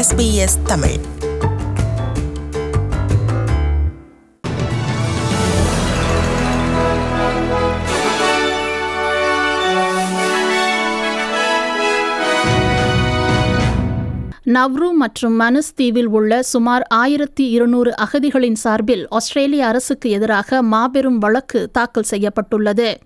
SBS Tamil. Nauru மற்றும் Manus தீவில் உள்ள சுமார் ஆயிரத்தி இருநூறு அகதிகளின் சார்பில் ஆஸ்திரேலிய அரசுக்கு எதிராக மாபெரும் வழக்கு தாக்கல் செய்யப்பட்டுள்ளது.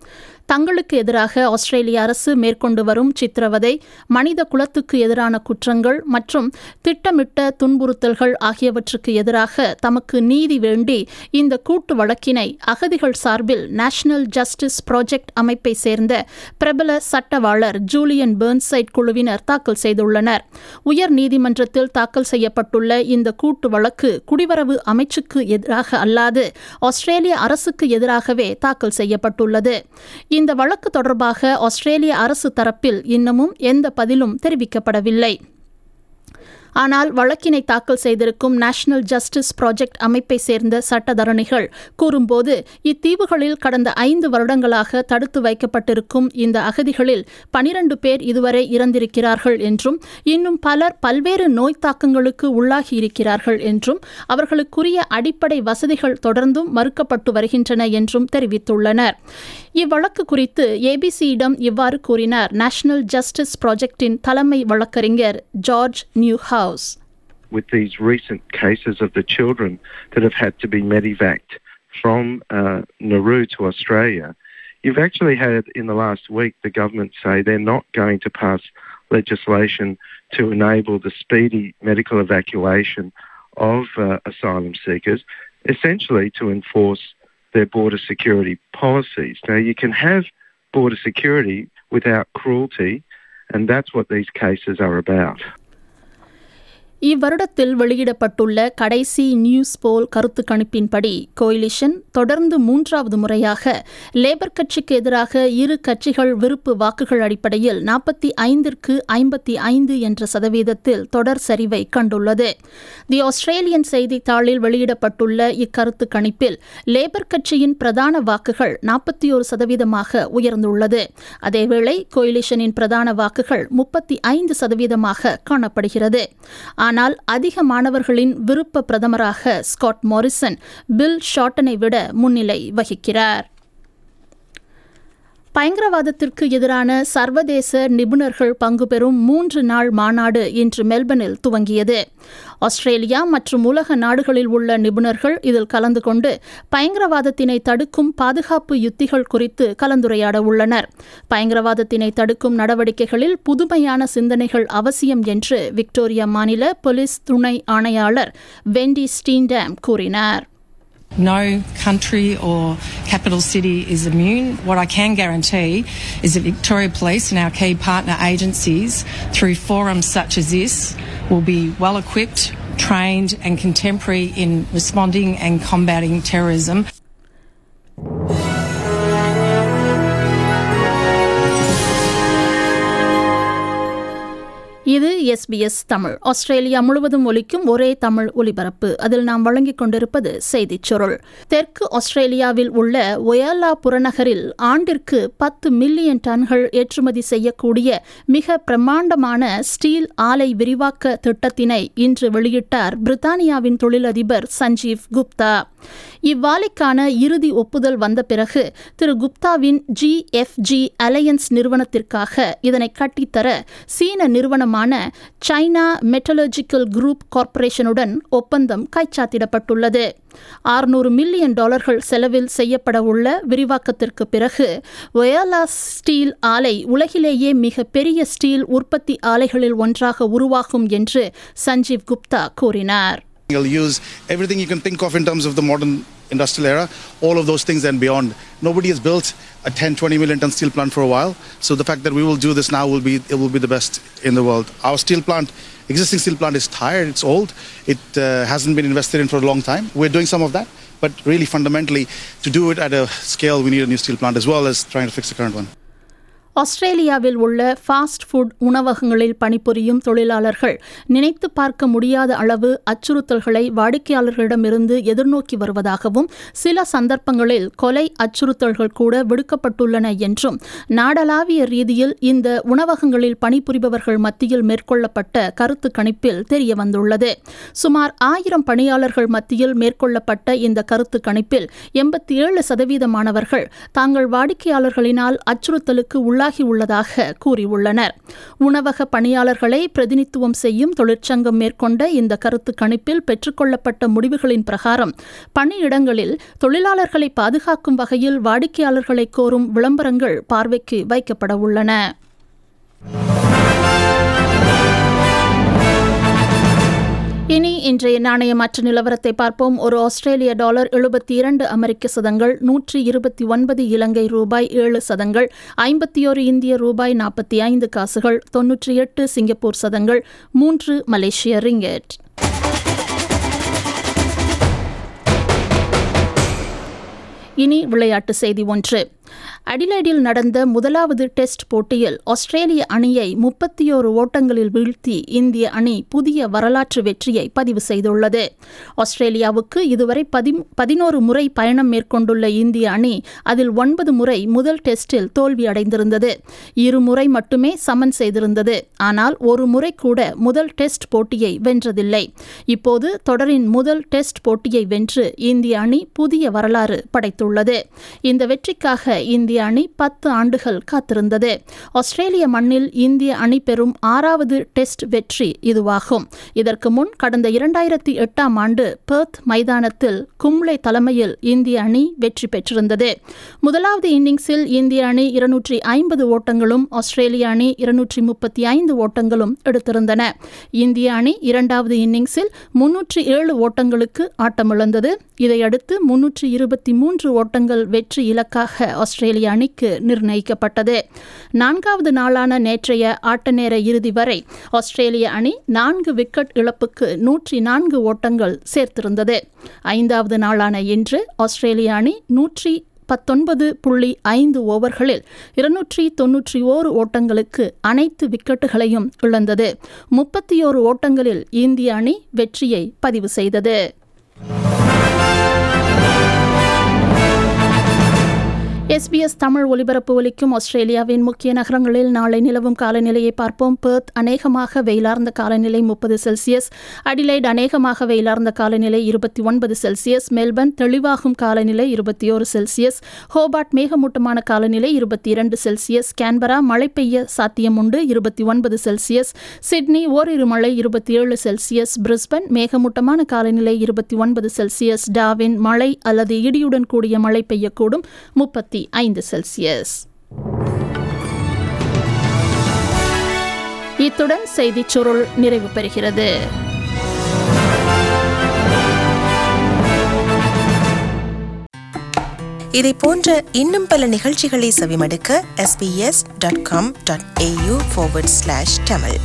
தங்களுக்கு எதிராக ஆஸ்திரேலிய அரசு மேற்கொண்டு வரும் சித்திரவதை மனித குலத்துக்கு எதிரான குற்றங்கள் மற்றும் திட்டமிட்ட துன்புறுத்தல்கள் ஆகியவற்றுக்கு எதிராக தமக்கு நீதி வேண்டி இந்த கூட்டு வழக்கினை அகதிகள் சார்பில் நேஷனல் ஜஸ்டிஸ் ப்ராஜெக்ட் அமைப்பை சேர்ந்த பிரபல சட்டவாளர் ஜூலியன் பெர்ன்சைட் குழுவினர் தாக்கல் செய்துள்ளனர். உயர் நீதிமன்றத்தில் தாக்கல் செய்யப்பட்டுள்ள இந்த கூட்டு வழக்கு குடிவரவு அமைச்சுக்கு எதிராக அல்லாது ஆஸ்திரேலிய அரசுக்கு எதிராகவே தாக்கல் செய்யப்பட்டுள்ளது. இந்த வழக்கு தொடர்பாக ஆஸ்திரேலிய அரசு தரப்பில் இன்னமும் எந்த பதிலும் தெரிவிக்கப்படவில்லை. ஆனால் வழக்கினை தாக்கல் செய்திருக்கும் நேஷனல் ஜஸ்டிஸ் ப்ராஜெக்ட் அமைப்பை சேர்ந்த சட்டத்தரணிகள் கூறும்போது இத்தீவுகளில் கடந்த ஐந்து வருடங்களாக தடுத்து வைக்கப்பட்டிருக்கும் இந்த அகதிகளில் பனிரண்டு பேர் இதுவரை இறந்திருக்கிறார்கள் என்றும் இன்னும் பலர் பல்வேறு நோய் தாக்கங்களுக்கு உள்ளாகி இருக்கிறார்கள் என்றும் அவர்களுக்குரிய அடிப்படை வசதிகள் தொடர்ந்தும் மறுக்கப்பட்டு வருகின்றன என்றும் தெரிவித்துள்ளனர். இவ்வழக்கு குறித்து ஏபிசியிடம் இவ்வாறு கூறினார் நேஷனல் ஜஸ்டிஸ் ப்ராஜெக்டின் தலைமை வழக்கறிஞர் George Newhouse with these recent cases of the children that have had to be medevaced from uh, Nauru to Australia, you've actually had in the last week the government say they're not going to pass legislation to enable the speedy medical evacuation of uh, asylum seekers, essentially to enforce their border security policies. Now, you can have border security without cruelty, and that's what these cases are about. இவ்வருடத்தில் வெளியிடப்பட்டுள்ள கடைசி news போல் கருத்து கணிப்பின்படி coalition தொடர்ந்து மூன்றாவது முறையாக labour கட்சிக்கு எதிராக இரு கட்சிகள் விருப்பு வாக்குகள் அடிப்படையில் நாற்பத்தி ஐந்திற்கு ஐம்பத்தி ஐந்து என்ற சதவீதத்தில் தொடர் சரிவை கண்டுள்ளது. தி ஆஸ்திரேலியன் செய்தித்தாளில் வெளியிடப்பட்டுள்ள இக்கருத்து கணிப்பில் லேபர் கட்சியின் பிரதான வாக்குகள் நாற்பத்தி ஒரு சதவீதமாக உயர்ந்துள்ளது. அதேவேளை கோயிலிஷனின் பிரதான வாக்குகள் முப்பத்தி ஐந்து சதவீதமாக காணப்படுகிறது. ஆனால் அதிக மாணவர்களின் விருப்ப பிரதமராக ஸ்காட் மாரிசன் பில் ஷாட்டனை விட முன்னிலை வகிக்கிறார். பயங்கரவாதத்திற்கு எதிரான சர்வதேச நிபுணர்கள் பங்கு பெறும் மூன்று நாள் மாநாடு இன்று மெல்பர்னில் துவங்கியது. ஆஸ்திரேலியா மற்றும் உலக நாடுகளில் உள்ள நிபுணர்கள் இதில் கலந்து கொண்டு பயங்கரவாதத்தினை தடுக்கும் பாதுகாப்பு யுத்திகள் குறித்து கலந்துரையாட உள்ளனர். பயங்கரவாதத்தினை தடுக்கும் நடவடிக்கைகளில் புதுமையான சிந்தனைகள் அவசியம் என்று விக்டோரியா மாநில போலீஸ் துணை ஆணையாளர் வெண்டி ஸ்டீன்டாம் கூறினார். No country or capital city is immune. What I can guarantee is that Victoria Police and our key partner agencies, through forums such as this, will be well equipped, trained, and contemporary in responding and combating terrorism. SBS Tamil. Australia முழுவதும் ஒலிக்கும் ஒரே தமிழ் ஒலிபரப்பு. அதில் நாம் வழங்கிக் கொண்டிருப்பது செய்திச் சுருள். தெற்கு ஆஸ்திரேலியாவில் உள்ள ஒயாலா புறநகரில் ஆண்டிற்கு பத்து மில்லியன் டன்கள் ஏற்றுமதி செய்யக்கூடிய மிக பிரம்மாண்டமான ஸ்டீல் ஆலை விரிவாக்க திட்டத்தினை இன்று வெளியிட்டார் பிரித்தானியாவின் தொழிலதிபர் சஞ்சீவ் குப்தா. இவ்வாலைக்கான இறுதி ஒப்புதல் வந்த பிறகு திரு குப்தாவின் ஜிஎஃப்ஜி அலையன்ஸ் நிறுவனத்திற்காக இதனை கட்டித்தர சீன நிறுவனமான சைனா மெட்டலர்ஜிக்கல் குரூப் கார்ப்பரேஷனுடன் ஒப்பந்தம் கைச்சாத்திடப்பட்டுள்ளது. ஆறுநூறு மில்லியன் டாலர்கள் செலவில் செய்யப்பட உள்ள விரிவாக்கத்திற்கு பிறகு ஒயாலா ஸ்டீல் ஆலை உலகிலேயே மிக பெரிய ஸ்டீல் உற்பத்தி ஆலைகளில் ஒன்றாக உருவாகும் என்று சஞ்சீவ் குப்தா கூறினார். You'll use everything you can think of in terms of the modern industrial era, all of those things and beyond. Nobody has built a 10, 20 million ton steel plant for a while. So the fact that we will do this now will be it will be the best in the world. Our steel plant, existing steel plant is tired, it's old, it uh, hasn't been invested in for a long time. We're doing some of that, but really fundamentally, to do it at a scale, we need a new steel plant as well as trying to fix the current one. ஆஸ்திரேலியாவில் உள்ள fast food உணவகங்களில் பணிபுரியும் தொழிலாளர்கள் நினைத்து பார்க்க முடியாத அளவு அச்சுறுத்தல்களை வாடிக்கையாளர்களிடமிருந்து எதிர்நோக்கி வருவதாகவும் சில சந்தர்ப்பங்களில் கொலை அச்சுறுத்தல்கள் கூட விடுக்கப்பட்டுள்ளன என்றும் நாடளாவிய ரீதியில் இந்த உணவகங்களில் பணிபுரிபவர்கள் மத்தியில் மேற்கொள்ளப்பட்ட கருத்து கணிப்பில் தெரியவந்துள்ளது. சுமார் ஆயிரம் பணியாளர்கள் மத்தியில் மேற்கொள்ளப்பட்ட இந்த கருத்து கணிப்பில் எண்பத்தி ஏழு சதவீதமானவர்கள் தாங்கள் வாடிக்கையாளர்களினால் அச்சுறுத்தலுக்கு உள்ள உள்ளதாக கூறியுள்ளனர். உணவக பணியாளர்களை பிரதிநிதித்துவம் செய்யும் தொழிற்சங்கம் மேற்கொண்ட இந்த கருத்து கணிப்பில் பெற்றுக்கொள்ளப்பட்ட முடிவுகளின் பிரகாரம் பணியிடங்களில் தொழிலாளர்களை பாதுகாக்கும் வகையில் வாடிக்கையாளர்களை கோரும் விளம்பரங்கள் பார்வைக்கு வைக்கப்பட உள்ளன. இன்றைய நாணய மற்ற நிலவரத்தை பார்ப்போம். ஒரு ஆஸ்திரேலிய டாலர் எழுபத்தி இரண்டு அமெரிக்க சதங்கள் நூற்றி இருபத்தி ஒன்பது இலங்கை ரூபாய் ஏழு சதங்கள் ஐம்பத்தி ஒரு இந்திய ரூபாய் நாற்பத்தி ஐந்து காசுகள் தொன்னூற்றி எட்டு சிங்கப்பூர் சதங்கள் மூன்று மலேசிய ரிங்கெட். இனி விளையாட்டு செய்தி ஒன்று. அடிலைடில் நடந்த முதலாவது டெஸ்ட் போட்டியில் ஆஸ்திரேலிய அணியை முப்பத்தியோரு ஓட்டங்களில் வீழ்த்தி இந்திய அணி புதிய வரலாற்று வெற்றியை பதிவு செய்துள்ளது. ஆஸ்திரேலியாவுக்கு இதுவரை பதி பதினோரு முறை பயணம் மேற்கொண்டுள்ள இந்திய அணி அதில் ஒன்பது முறை முதல் டெஸ்டில் தோல்வியடைந்திருந்தது இருமுறை மட்டுமே சமன் செய்திருந்தது. ஆனால் ஒரு முறை கூட முதல் டெஸ்ட் போட்டியை வென்றதில்லை. இப்போது தொடரின் முதல் டெஸ்ட் போட்டியை வென்று இந்திய அணி புதிய வரலாறு படைத்துள்ளது. இந்த வெற்றிக்காக இந்திய அணி பத்து ஆண்டுகள் காத்திருந்தது. ஆஸ்திரேலிய மண்ணில் இந்திய அணி பெறும் ஆறாவது டெஸ்ட் வெற்றி இதுவாகும். இதற்கு முன் கடந்த இரண்டாயிரத்தி எட்டாம் ஆண்டு பெர்த் மைதானத்தில் கும்ளே தலைமையில் இந்திய அணி வெற்றி பெற்றிருந்தது. முதலாவது இன்னிங்ஸில் இந்திய அணி இருநூற்றி ஐம்பது ஓட்டங்களும் ஆஸ்திரேலிய அணி இருநூற்றி முப்பத்தி ஐந்து ஓட்டங்களும் எடுத்திருந்தன. இந்திய அணி இரண்டாவது இன்னிங்ஸில் முன்னூற்றி ஏழு ஓட்டங்களுக்கு ஆட்டமிழந்தது. இதையடுத்து முன்னூற்றி இருபத்தி மூன்று ஓட்டங்கள் வெற்றி இலக்காக ஆஸ்திரேலிய ஆஸ்திரேலிய அணிக்கு நிர்ணயிக்கப்பட்டது. நான்காவது நாளான நேற்றைய ஆட்ட நேர இறுதி வரை ஆஸ்திரேலிய அணி நான்கு விக்கெட் இழப்புக்கு நூற்றி நான்கு ஓட்டங்கள் சேர்த்திருந்தது. ஐந்தாவது நாளான இன்று ஆஸ்திரேலிய அணி நூற்றி பத்தொன்பது புள்ளி ஐந்து ஓவர்களில் இருநூற்றி தொன்னூற்றி ஓரு ஓட்டங்களுக்கு அனைத்து விக்கெட்டுகளையும் இழந்தது. முப்பத்தி ஓரு ஓட்டங்களில் இந்திய அணி வெற்றியை பதிவு செய்தது. எஸ்பிஎஸ் தமிழ் ஒலிபரப்பு ஒலிக்கும் ஆஸ்திரேலியாவின் முக்கிய நகரங்களில் நாளை நிலவும் காலநிலையை பார்ப்போம். பெர்த் அநேகமாக வெயிலார்ந்த காலநிலை முப்பது செல்சியஸ். அடிலைட் அநேகமாக வெயிலார்ந்த காலநிலை இருபத்தி ஒன்பது செல்சியஸ். மெல்பர்ன் தெளிவாகும் காலநிலை இருபத்தி ஒரு செல்சியஸ். ஹோபார்ட் மேகமூட்டமான காலநிலை இருபத்தி இரண்டு செல்சியஸ். கேன்பரா மழை பெய்ய சாத்தியம் உண்டு இருபத்தி ஒன்பது செல்சியஸ். சிட்னி ஓரிரு மழை இருபத்தி ஏழு செல்சியஸ். பிரிஸ்பன் மேகமூட்டமான காலநிலை இருபத்தி ஒன்பது செல்சியஸ். டாவின் மழை அல்லது இடியுடன் கூடிய மழை பெய்யக்கூடும். முப்பத்தி ஐந்து செல்சியஸ் இத்துடன் செய்திச் சுருள் நிறைவு பெறுகிறது. இதை போன்ற இன்னும் பல நிகழ்ச்சிகளை செவிமடுக்க sbs.com.au forward ஸ்லாஷ் தமிழ்